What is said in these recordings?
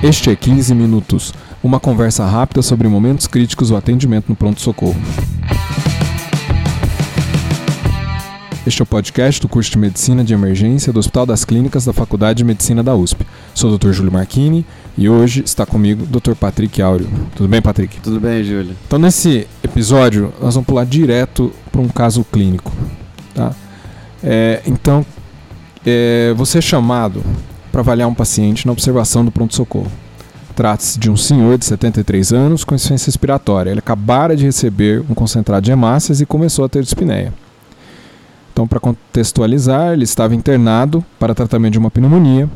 Este é 15 Minutos, uma conversa rápida sobre momentos críticos do atendimento no pronto-socorro. Este é o podcast do curso de Medicina de Emergência do Hospital das Clínicas da Faculdade de Medicina da USP. Sou o Dr. Júlio Marchini e hoje está comigo o Dr. Patrick Áureo. Tudo bem, Patrick? Tudo bem, Júlio. Então, nesse episódio, nós vamos pular direto para um caso clínico. Tá? É, então, é, você é chamado para avaliar um paciente na observação do pronto-socorro. Trata-se de um senhor de 73 anos com insuficiência respiratória. Ele acabara de receber um concentrado de hemácias e começou a ter dispneia. Então, para contextualizar, ele estava internado para tratamento de uma pneumonia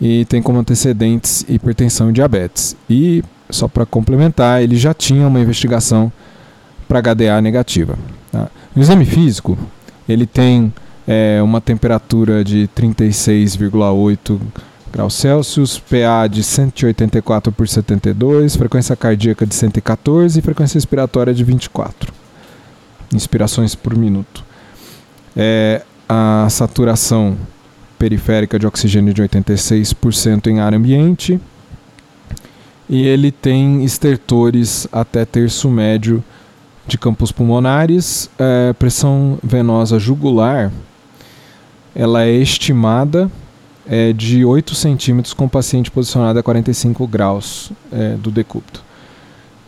e tem como antecedentes hipertensão e diabetes. E, só para complementar, ele já tinha uma investigação para HDA negativa. Tá? No exame físico, ele tem é, uma temperatura de 36,8 graus Celsius, PA de 184 por 72, frequência cardíaca de 114 e frequência respiratória de 24 inspirações por minuto. É, a saturação periférica de oxigênio de 86% em ar ambiente e ele tem estertores até terço médio de campos pulmonares, é, pressão venosa jugular ela é estimada é, de 8 centímetros com o paciente posicionado a 45 graus é, do decúbito.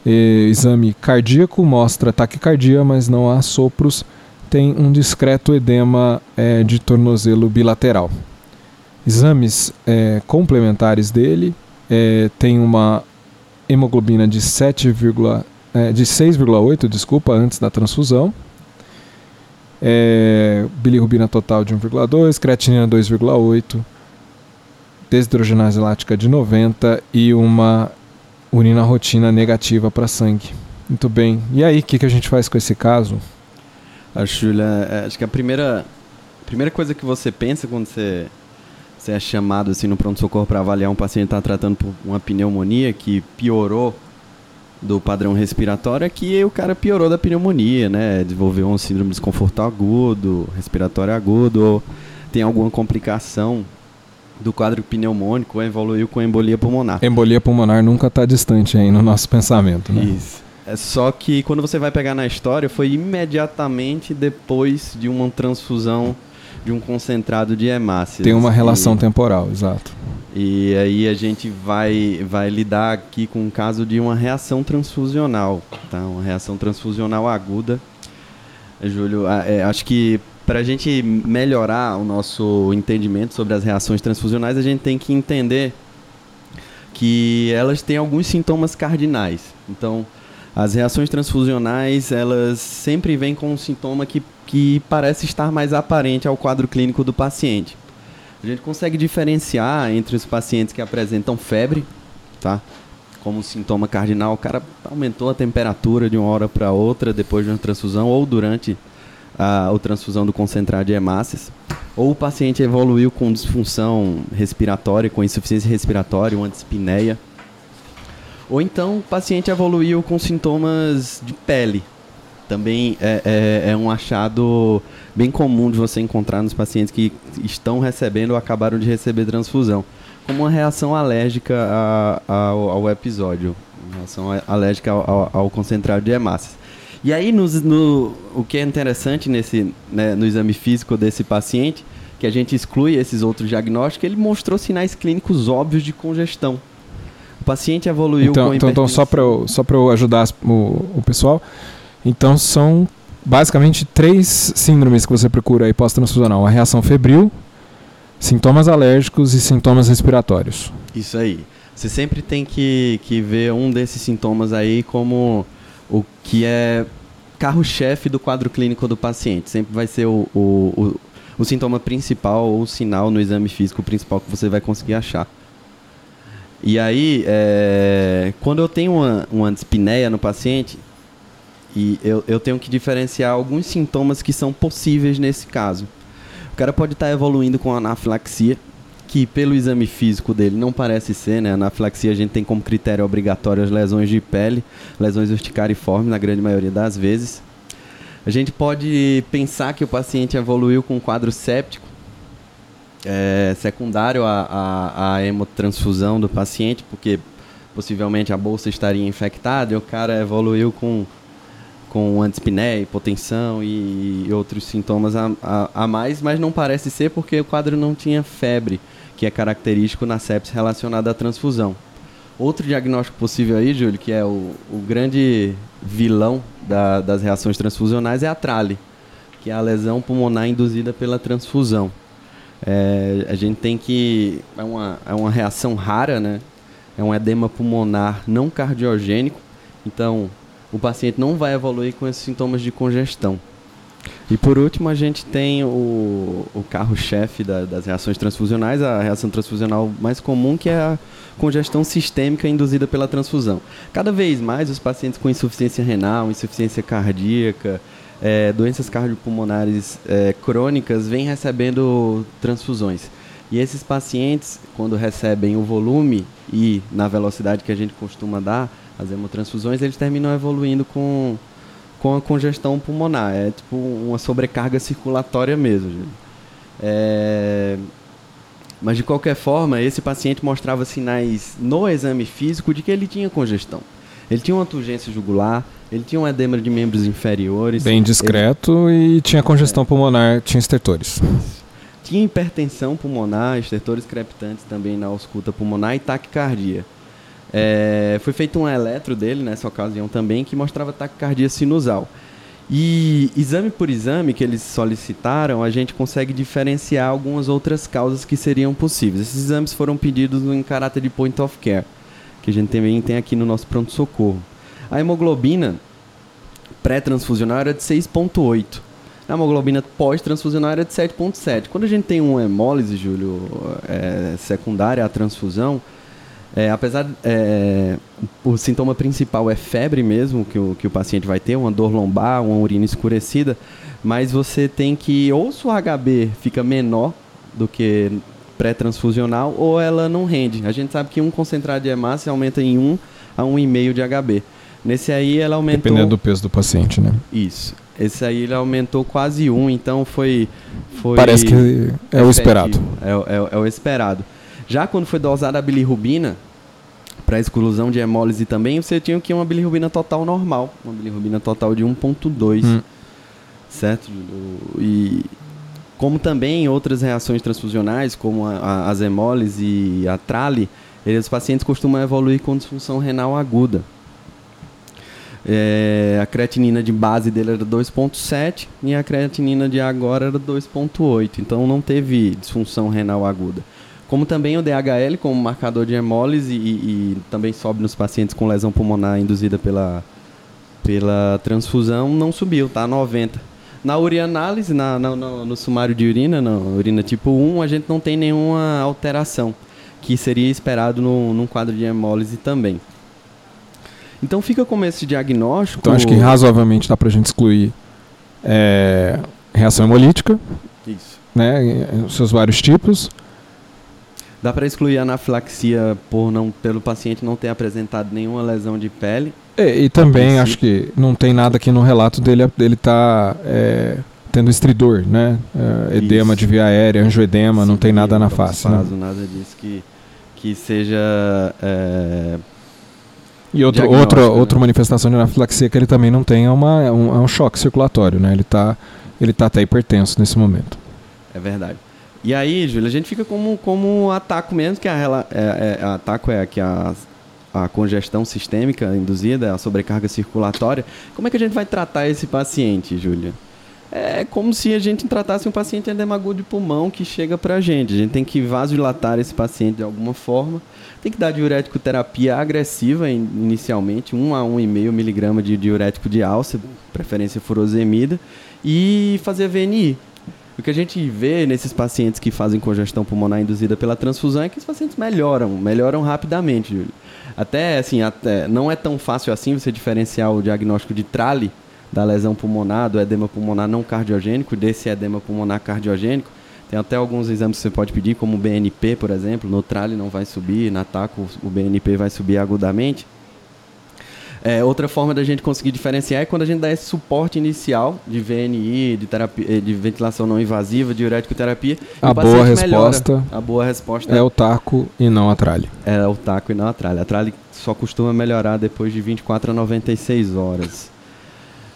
E, exame cardíaco mostra taquicardia, mas não há sopros. Tem um discreto edema é, de tornozelo bilateral. Exames é, complementares dele é, tem uma hemoglobina de 7, é, de 6,8, desculpa, antes da transfusão é, bilirrubina total de 1,2, creatinina 2,8, desidrogenase lática de 90 e uma urina rotina negativa para sangue. Muito bem. E aí, o que, que a gente faz com esse caso? Acho, Julia, é, acho que a primeira, a primeira coisa que você pensa quando você, você é chamado assim, no pronto-socorro para avaliar um paciente que está tratando por uma pneumonia que piorou do padrão respiratório é que o cara piorou da pneumonia, né? Desenvolveu um síndrome de desconforto agudo, respiratório agudo, ou tem alguma complicação do quadro pneumônico ou evoluiu com embolia pulmonar. Embolia pulmonar nunca está distante aí no nosso pensamento, né? Isso. É só que quando você vai pegar na história, foi imediatamente depois de uma transfusão de um concentrado de hemácias. Tem uma relação e... temporal, exato. E aí a gente vai, vai lidar aqui com o caso de uma reação transfusional, tá? Uma reação transfusional aguda. Júlio, é, acho que para a gente melhorar o nosso entendimento sobre as reações transfusionais, a gente tem que entender que elas têm alguns sintomas cardinais. Então, as reações transfusionais, elas sempre vêm com um sintoma que, que parece estar mais aparente ao quadro clínico do paciente. A gente consegue diferenciar entre os pacientes que apresentam febre, tá? Como sintoma cardinal, o cara aumentou a temperatura de uma hora para outra depois de uma transfusão ou durante a, a transfusão do concentrado de hemácias. Ou o paciente evoluiu com disfunção respiratória, com insuficiência respiratória, uma dispneia. Ou então o paciente evoluiu com sintomas de pele, também é, é, é, um achado bem comum de você encontrar nos pacientes que estão recebendo ou acabaram de receber transfusão, como uma reação alérgica a, a, ao, ao, episódio, uma reação alérgica ao, ao, concentrado de hemácias. E aí, no, no, o que é interessante nesse, né, no exame físico desse paciente, que a gente exclui esses outros diagnósticos, ele mostrou sinais clínicos óbvios de congestão. O paciente evoluiu então, com então, então só para eu, só eu ajudar o, o pessoal, então são basicamente três síndromes que você procura aí pós-transfusional: a reação febril, sintomas alérgicos e sintomas respiratórios. Isso aí. Você sempre tem que, que ver um desses sintomas aí como o que é carro-chefe do quadro clínico do paciente. Sempre vai ser o, o, o, o sintoma principal ou o sinal no exame físico principal que você vai conseguir achar. E aí, é, quando eu tenho uma, uma dispneia no paciente, e eu, eu tenho que diferenciar alguns sintomas que são possíveis nesse caso. O cara pode estar tá evoluindo com anafilaxia, que pelo exame físico dele não parece ser, né? A anafilaxia a gente tem como critério obrigatório as lesões de pele, lesões urticariformes na grande maioria das vezes. A gente pode pensar que o paciente evoluiu com um quadro séptico, é, secundário à, à, à hemotransfusão do paciente, porque possivelmente a bolsa estaria infectada e o cara evoluiu com, com antispneia, hipotensão e, e outros sintomas a, a, a, mais, mas não parece ser porque o quadro não tinha febre, que é característico na sepsis relacionada à transfusão. Outro diagnóstico possível aí, Júlio, que é o, o grande vilão da, das reações transfusionais, é a trale, que é a lesão pulmonar induzida pela transfusão. É, a gente tem que. É uma, é uma reação rara, né? É um edema pulmonar não cardiogênico. Então, o paciente não vai evoluir com esses sintomas de congestão. E por último, a gente tem o, o carro-chefe da, das reações transfusionais, a reação transfusional mais comum, que é a congestão sistêmica induzida pela transfusão. Cada vez mais, os pacientes com insuficiência renal, insuficiência cardíaca, é, doenças cardiopulmonares é, crônicas vêm recebendo transfusões. E esses pacientes, quando recebem o volume e na velocidade que a gente costuma dar as hemotransfusões, eles terminam evoluindo com, com a congestão pulmonar. É tipo uma sobrecarga circulatória mesmo. É... Mas de qualquer forma, esse paciente mostrava sinais no exame físico de que ele tinha congestão. Ele tinha uma turgência jugular, ele tinha um edema de membros inferiores. Bem discreto ele... e tinha congestão é. pulmonar, tinha estertores. Tinha hipertensão pulmonar, estertores crepitantes também na ausculta pulmonar e taquicardia. É, foi feito um eletro dele nessa ocasião também que mostrava taquicardia sinusal. E exame por exame que eles solicitaram, a gente consegue diferenciar algumas outras causas que seriam possíveis. Esses exames foram pedidos em caráter de point of care, que a gente também tem aqui no nosso pronto-socorro. A hemoglobina pré-transfusional era de 6,8. A hemoglobina pós-transfusional era de 7,7. Quando a gente tem uma hemólise, Júlio, é, secundária à transfusão, é, apesar é, o sintoma principal é febre mesmo que o, que o paciente vai ter, uma dor lombar, uma urina escurecida, mas você tem que ou sua HB fica menor do que pré-transfusional ou ela não rende. A gente sabe que um concentrado de hemácia aumenta em 1 a 1,5 de HB. Nesse aí ela aumentou. Dependendo do peso do paciente, né? Isso. Esse aí ele aumentou quase um, então foi. foi Parece que é efetivo. o esperado. É, é, é, o esperado. Já quando foi dosada a bilirrubina, para exclusão de hemólise também, você tinha que uma bilirrubina total normal. Uma bilirrubina total de 1,2. Hum. Certo? E como também outras reações transfusionais, como a, a, as hemólises e a trale, os pacientes costumam evoluir com disfunção renal aguda. É, a creatinina de base dele era 2,7 e a creatinina de agora era 2,8. Então não teve disfunção renal aguda. Como também o DHL como marcador de hemólise e, e também sobe nos pacientes com lesão pulmonar induzida pela, pela transfusão, não subiu, tá 90. Na urianálise, na, na, no, no sumário de urina, na urina tipo 1, a gente não tem nenhuma alteração, que seria esperado no, num quadro de hemólise também. Então fica como esse diagnóstico. Então acho que razoavelmente dá para a gente excluir é, reação hemolítica. Isso. Né, os seus vários tipos. Dá para excluir a anafilaxia por não, pelo paciente não ter apresentado nenhuma lesão de pele. E, e também acho que não tem nada aqui no relato dele dele tá é, tendo estridor, né? É, edema de via aérea, angioedema, Sim, não tem nada na face. Não né? nada disso que, que seja é, e outro, outra, né? outra manifestação de anafilaxia que ele também não tem é, uma, é, um, é um choque circulatório, né? Ele está ele tá até hipertenso nesse momento. É verdade. E aí, Júlio, a gente fica como, como ataco mesmo, que a, é, é, ataco é que a, a congestão sistêmica induzida, a sobrecarga circulatória. Como é que a gente vai tratar esse paciente, Júlia? É como se a gente tratasse um paciente edema agudo de pulmão que chega para a gente. A gente tem que vasodilatar esse paciente de alguma forma tem que dar diurético terapia agressiva inicialmente, 1 a 1,5 miligrama de diurético de alça, preferência furosemida, e fazer VNI. O que a gente vê nesses pacientes que fazem congestão pulmonar induzida pela transfusão é que os pacientes melhoram, melhoram rapidamente. Júlio. Até assim, até, não é tão fácil assim você diferenciar o diagnóstico de trale da lesão pulmonar, do edema pulmonar não cardiogênico, desse edema pulmonar cardiogênico, tem até alguns exames que você pode pedir, como o BNP, por exemplo. No Trali não vai subir, na TACO o BNP vai subir agudamente. É, outra forma da gente conseguir diferenciar é quando a gente dá esse suporte inicial de VNI, de, terapia, eh, de ventilação não invasiva, diurético terapia. A boa resposta. Melhora. A boa resposta é o taco e não a tralha. É o taco e não a tralha. A tralha só costuma melhorar depois de 24 a 96 horas.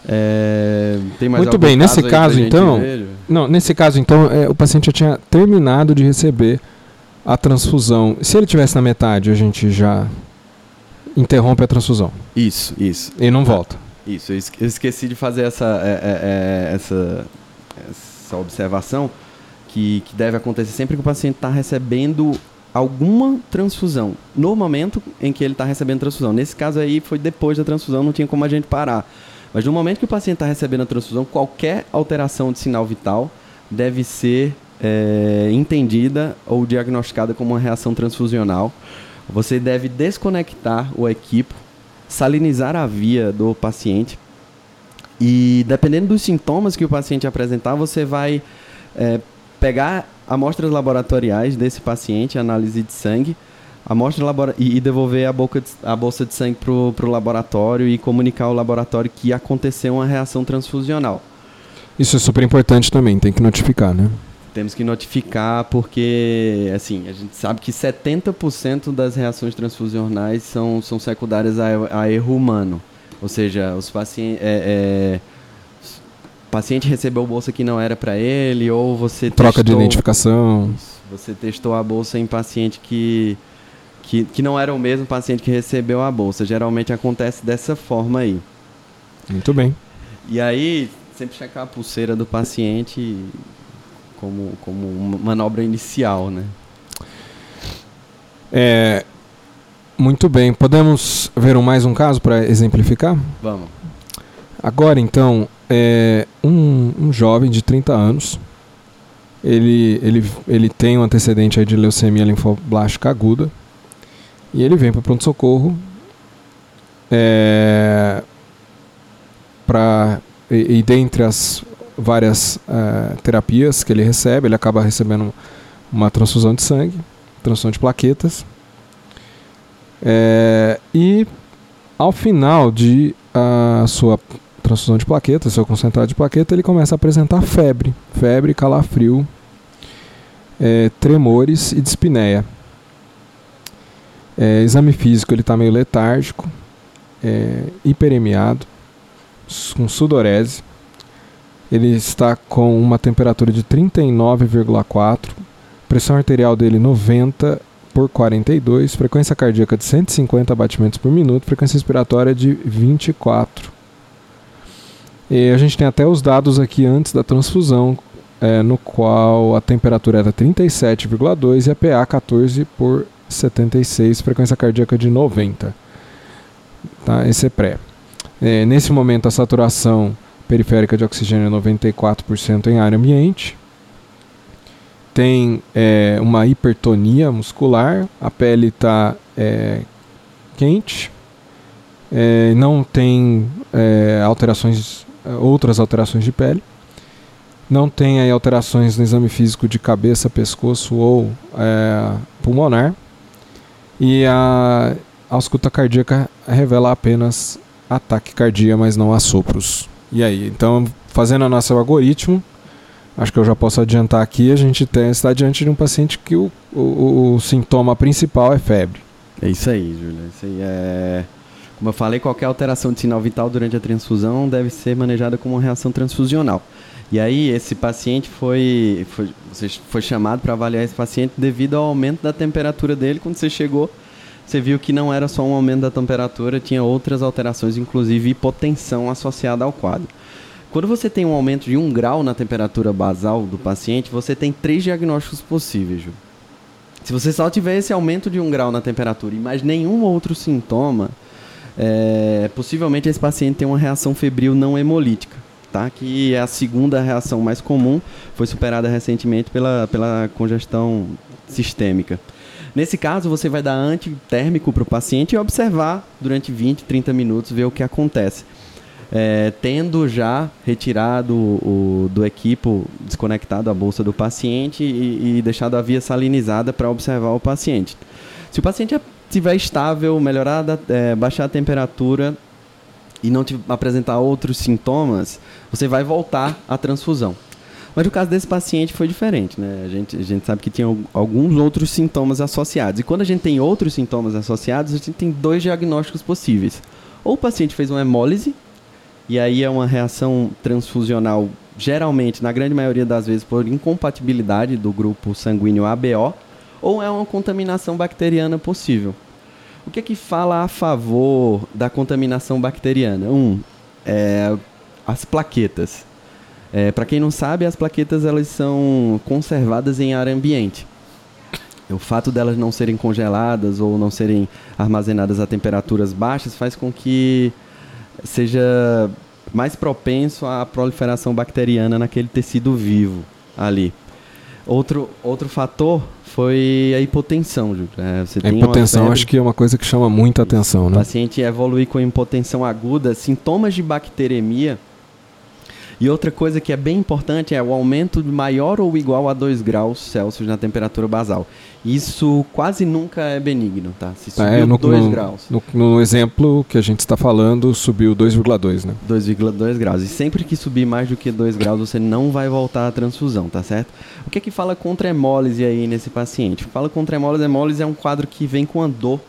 É, Muito bem, nesse caso então, não, nesse caso então, é, o paciente já tinha terminado de receber a transfusão. Se ele tivesse na metade, a gente já interrompe a transfusão. Isso, isso. E não volta. Isso, eu esqueci de fazer essa, é, é, é, essa, essa observação que, que deve acontecer sempre que o paciente está recebendo alguma transfusão no momento em que ele está recebendo transfusão. Nesse caso aí foi depois da transfusão, não tinha como a gente parar. Mas no momento que o paciente está recebendo a transfusão, qualquer alteração de sinal vital deve ser é, entendida ou diagnosticada como uma reação transfusional. Você deve desconectar o equipo, salinizar a via do paciente e, dependendo dos sintomas que o paciente apresentar, você vai é, pegar amostras laboratoriais desse paciente, análise de sangue, amostra e, e devolver a, boca de, a bolsa de sangue para o laboratório e comunicar ao laboratório que aconteceu uma reação transfusional. Isso é super importante também, tem que notificar, né? Temos que notificar porque, assim, a gente sabe que 70% das reações transfusionais são, são secundárias a, a erro humano. Ou seja, os pacientes... É, é, paciente recebeu bolsa que não era para ele, ou você Troca testou, de identificação. Você testou a bolsa em paciente que que, que não era o mesmo paciente que recebeu a bolsa. Geralmente acontece dessa forma aí. Muito bem. E aí, sempre checar a pulseira do paciente como, como uma manobra inicial, né? É, muito bem. Podemos ver mais um caso para exemplificar? Vamos. Agora, então, é um, um jovem de 30 anos. Ele, ele, ele tem um antecedente de leucemia linfoblástica aguda e ele vem para pronto-socorro é, para e, e, dentre as várias é, terapias que ele recebe, ele acaba recebendo uma transfusão de sangue, transfusão de plaquetas. É, e ao final de a sua transfusão de plaquetas, seu concentrado de plaqueta, ele começa a apresentar febre, febre, calafrio, é, tremores e dispneia. É, exame físico, ele está meio letárgico, é, hiperemiado, com sudorese. Ele está com uma temperatura de 39,4, pressão arterial dele 90 por 42, frequência cardíaca de 150 batimentos por minuto, frequência respiratória de 24. E a gente tem até os dados aqui antes da transfusão, é, no qual a temperatura era 37,2 e a PA 14 por 76, frequência cardíaca de 90. Tá? Esse é pré. É, nesse momento, a saturação periférica de oxigênio é 94% em ar ambiente. Tem é, uma hipertonia muscular, a pele está é, quente, é, não tem é, alterações, outras alterações de pele. Não tem aí alterações no exame físico de cabeça, pescoço ou é, pulmonar. E a ausculta cardíaca revela apenas ataque cardíaco, mas não assopros. E aí, então, fazendo a nosso algoritmo, acho que eu já posso adiantar aqui, a gente tem, está diante de um paciente que o, o, o sintoma principal é febre. É isso aí, Júlia. Isso aí é... Como eu falei, qualquer alteração de sinal vital durante a transfusão deve ser manejada como uma reação transfusional. E aí esse paciente foi, foi, foi chamado para avaliar esse paciente devido ao aumento da temperatura dele. Quando você chegou, você viu que não era só um aumento da temperatura, tinha outras alterações, inclusive hipotensão associada ao quadro. Quando você tem um aumento de um grau na temperatura basal do paciente, você tem três diagnósticos possíveis, Ju. Se você só tiver esse aumento de um grau na temperatura e mais nenhum outro sintoma, é, possivelmente esse paciente tem uma reação febril não hemolítica que é a segunda reação mais comum, foi superada recentemente pela, pela congestão sistêmica. Nesse caso, você vai dar antitérmico para o paciente e observar durante 20, 30 minutos, ver o que acontece. É, tendo já retirado o, do equipo, desconectado a bolsa do paciente e, e deixado a via salinizada para observar o paciente. Se o paciente estiver estável, melhorar, é, baixar a temperatura, e não te apresentar outros sintomas, você vai voltar à transfusão. Mas o caso desse paciente foi diferente, né? A gente, a gente sabe que tinha alguns outros sintomas associados. E quando a gente tem outros sintomas associados, a gente tem dois diagnósticos possíveis. Ou o paciente fez uma hemólise, e aí é uma reação transfusional, geralmente, na grande maioria das vezes, por incompatibilidade do grupo sanguíneo ABO, ou é uma contaminação bacteriana possível. O que é que fala a favor da contaminação bacteriana? Um, é, as plaquetas. É, Para quem não sabe, as plaquetas elas são conservadas em ar ambiente. O fato delas não serem congeladas ou não serem armazenadas a temperaturas baixas faz com que seja mais propenso à proliferação bacteriana naquele tecido vivo ali. Outro, outro fator foi a hipotensão, Júlio. É, a hipotensão acho que é uma coisa que chama muita atenção, né? O paciente evoluir com hipotensão aguda, sintomas de bacteremia e outra coisa que é bem importante é o aumento maior ou igual a 2 graus Celsius na temperatura basal. Isso quase nunca é benigno, tá? Se subiu 2 é, graus. No, no, exemplo que a gente está falando, subiu 2,2, né? 2,2 graus. E sempre que subir mais do que 2 graus, você não vai voltar à transfusão, tá certo? O que é que fala contra hemólise aí nesse paciente? Fala contra hemólise, hemólise é um quadro que vem com a dor.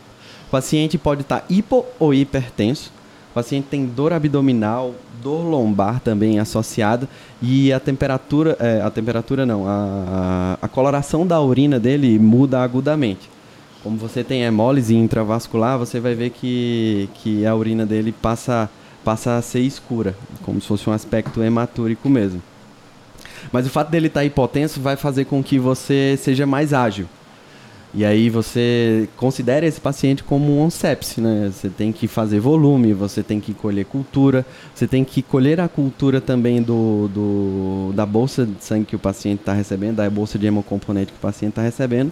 O paciente pode estar tá hipo ou hipertenso. O paciente tem dor abdominal, dor lombar também associada e a temperatura, é, a temperatura não, a, a, coloração da urina dele muda agudamente. Como você tem hemólise intravascular, você vai ver que, que a urina dele passa, passa a ser escura, como se fosse um aspecto hematúrico mesmo. Mas o fato dele estar tá hipotenso vai fazer com que você seja mais ágil. E aí você considera esse paciente como um sepse, né? Você tem que fazer volume, você tem que colher cultura, você tem que colher a cultura também do, do da bolsa de sangue que o paciente está recebendo, da bolsa de hemocomponente que o paciente está recebendo,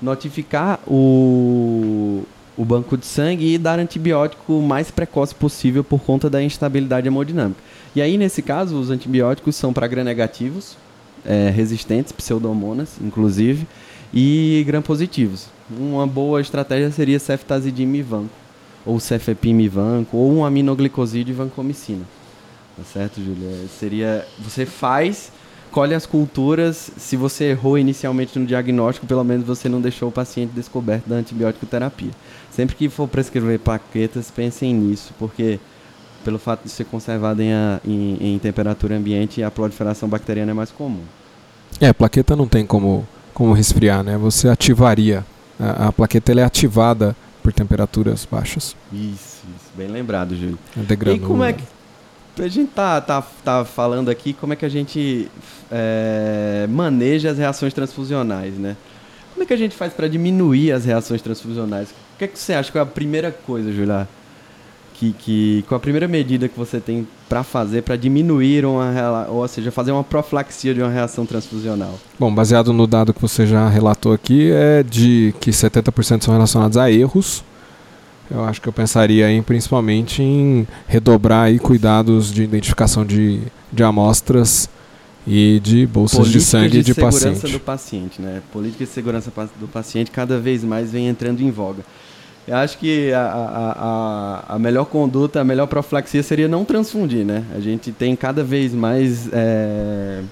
notificar o, o banco de sangue e dar antibiótico o mais precoce possível por conta da instabilidade hemodinâmica. E aí, nesse caso, os antibióticos são para gram-negativos, é, resistentes, pseudomonas, inclusive, e gram-positivos. Uma boa estratégia seria ceftazidime e vanco, ou cefepime e vanco, ou um aminoglicosídeo e vancomicina. Tá certo, Júlia? Seria, você faz, colhe as culturas, se você errou inicialmente no diagnóstico, pelo menos você não deixou o paciente descoberto da antibiótico terapia. Sempre que for prescrever plaquetas, pensem nisso, porque pelo fato de ser conservado em, em, em temperatura ambiente, a proliferação bacteriana é mais comum. É, plaqueta não tem como como resfriar, né? Você ativaria. A, a plaqueta é ativada por temperaturas baixas. Isso, isso. bem lembrado, Júlio. É e como é que a gente tá, tá, tá falando aqui como é que a gente é, maneja as reações transfusionais, né? Como é que a gente faz para diminuir as reações transfusionais? O que, é que você acha que é a primeira coisa, Júlia? Que, que com a primeira medida que você tem para fazer para diminuir uma ou seja, fazer uma profilaxia de uma reação transfusional? Bom, baseado no dado que você já relatou aqui, é de que 70% são relacionados a erros. Eu acho que eu pensaria em, principalmente em redobrar aí cuidados de identificação de, de amostras e de bolsas Política de sangue de, de paciente. Política de segurança do paciente, né? Política de segurança do paciente cada vez mais vem entrando em voga. Eu acho que a, a, a, melhor conduta, a melhor profilaxia seria não transfundir, né? A gente tem cada vez mais é,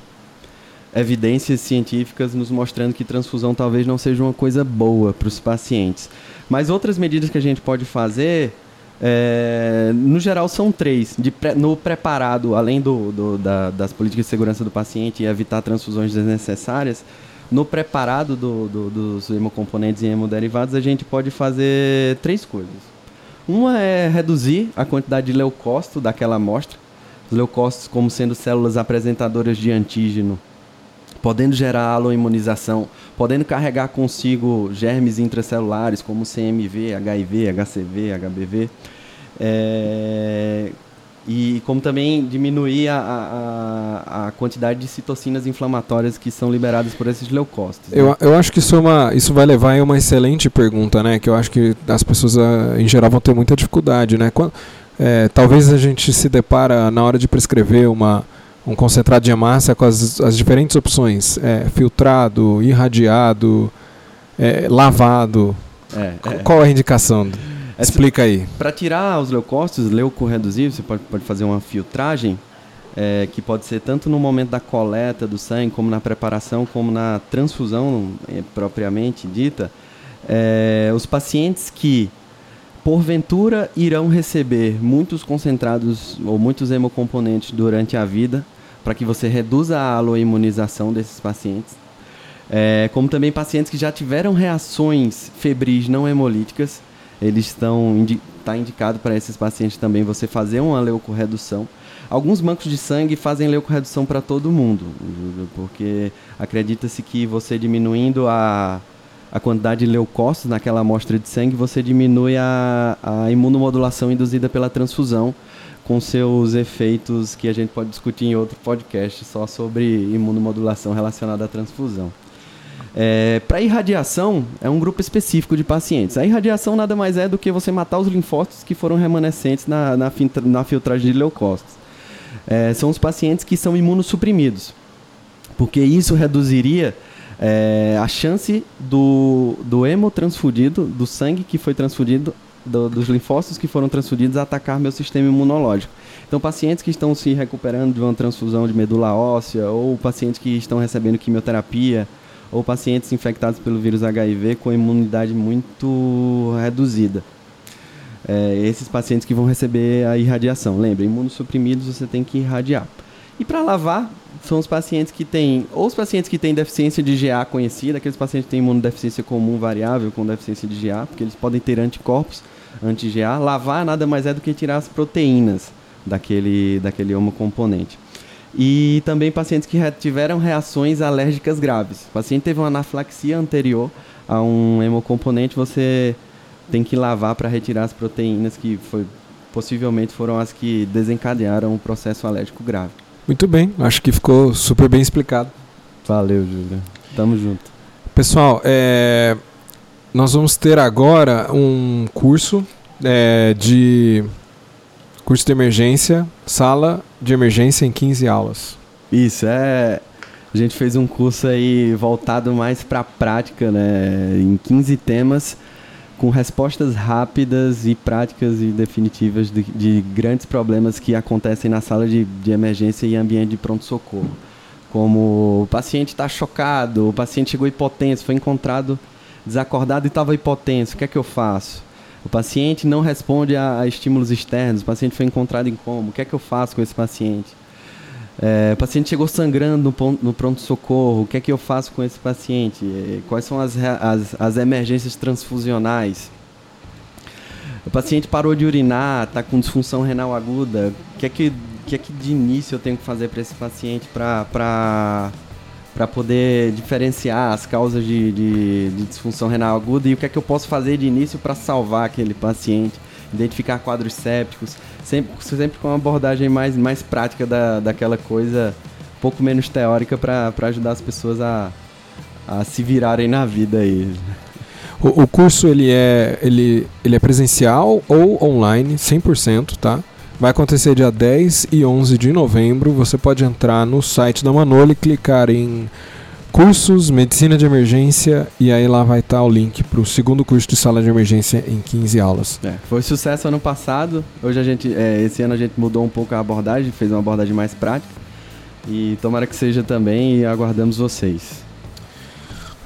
evidências científicas nos mostrando que transfusão talvez não seja uma coisa boa para os pacientes. Mas outras medidas que a gente pode fazer, é, no geral, são três. Pré, no preparado, além do, do da, das políticas de segurança do paciente e evitar transfusões desnecessárias, no preparado do, do, dos hemocomponentes e hemoderivados, a gente pode fazer três coisas. Uma é reduzir a quantidade de leucócito daquela amostra. Os leucócitos como sendo células apresentadoras de antígeno, podendo gerar aloimunização, podendo carregar consigo germes intracelulares como CMV, HIV, HCV, HBV. É, e como também diminuir a, a, a, quantidade de citocinas inflamatórias que são liberadas por esses leucócitos. Né? Eu, eu acho que isso, é uma, isso vai levar a uma excelente pergunta, né? Que eu acho que as pessoas ah, em geral vão ter muita dificuldade, né? Quando, é, talvez a gente se depara na hora de prescrever uma, um concentrado de hemácia com as, as diferentes opções, é, filtrado, irradiado, é, lavado. É, é. Qual a indicação? Explica aí. Para tirar os leucócitos, leucorreduzíveis, você pode, pode fazer uma filtragem, é, que pode ser tanto no momento da coleta do sangue, como na preparação, como na transfusão é, propriamente dita. É, os pacientes que porventura irão receber muitos concentrados ou muitos hemocomponentes durante a vida, para que você reduza a aloimunização desses pacientes. É, como também pacientes que já tiveram reações febris não hemolíticas, eles estão indi tá indicado para esses pacientes também você fazer uma leucorredução. Alguns bancos de sangue fazem leucorredução para todo mundo, porque acredita-se que você diminuindo a a quantidade de leucócitos naquela amostra de sangue, você diminui a, a imunomodulação induzida pela transfusão, com seus efeitos que a gente pode discutir em outro podcast só sobre imunomodulação relacionada à transfusão. É, Para irradiação, é um grupo específico de pacientes. A irradiação nada mais é do que você matar os linfócitos que foram remanescentes na, na, na filtragem de leucócitos. É, são os pacientes que são imunossuprimidos, porque isso reduziria é, a chance do, do hemotransfundido, do sangue que foi transfundido, do, dos linfócitos que foram transfundidos, atacar meu sistema imunológico. Então, pacientes que estão se recuperando de uma transfusão de medula óssea, ou pacientes que estão recebendo quimioterapia, ou pacientes infectados pelo vírus HIV com imunidade muito reduzida. É, esses pacientes que vão receber a irradiação. Lembra, imunossuprimidos você tem que irradiar. E para lavar, são os pacientes que têm, ou os pacientes que têm deficiência de GA conhecida, aqueles pacientes que têm imunodeficiência comum variável com deficiência de GA, porque eles podem ter anticorpos anti-GA. Lavar nada mais é do que tirar as proteínas daquele, daquele homocomponente. E também pacientes que tiveram reações alérgicas graves. O paciente teve uma anafilaxia anterior a um hemocomponente, você tem que lavar para retirar as proteínas que foi, possivelmente foram as que desencadearam o processo alérgico grave. Muito bem, acho que ficou super bem explicado. Valeu, Júlio. Tamo junto. Pessoal, é, nós vamos ter agora um curso é, de curso de emergência, sala de emergência em 15 aulas. Isso, é. A gente fez um curso aí voltado mais para a prática, né? Em 15 temas com respostas rápidas e práticas e definitivas de, de grandes problemas que acontecem na sala de, de emergência e ambiente de pronto-socorro. Como o paciente está chocado, o paciente chegou hipotenso, foi encontrado desacordado e estava hipotenso, o que é que eu faço? O paciente não responde a, a estímulos externos, o paciente foi encontrado em coma, o que é que eu faço com esse paciente? É, o paciente chegou sangrando no, no pronto-socorro, o que é que eu faço com esse paciente? É, quais são as, as, as emergências transfusionais? O paciente parou de urinar, está com disfunção renal aguda, o que é que, que, é que de início eu tenho que fazer para esse paciente para poder diferenciar as causas de, de, de disfunção renal aguda e o que é que eu posso fazer de início para salvar aquele paciente? identificar quadros sépticos, sempre, sempre com uma abordagem mais, mais prática da, daquela coisa, um pouco menos teórica para ajudar as pessoas a, a se virarem na vida aí. O, o, curso ele é, ele, ele é presencial ou online, 100%, tá? Vai acontecer dia 10 e 11 de novembro. Você pode entrar no site da Manoli, clicar em cursos, medicina de emergência, e aí lá vai estar o link para o segundo curso de sala de emergência em 15 aulas. É, foi sucesso ano passado, hoje a gente, é, esse ano a gente mudou um pouco a abordagem, fez uma abordagem mais prática, e tomara que seja também, e aguardamos vocês.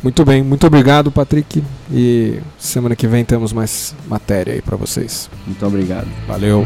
Muito bem, muito obrigado, Patrick. E semana que vem temos mais matéria aí para vocês. Muito obrigado. Valeu.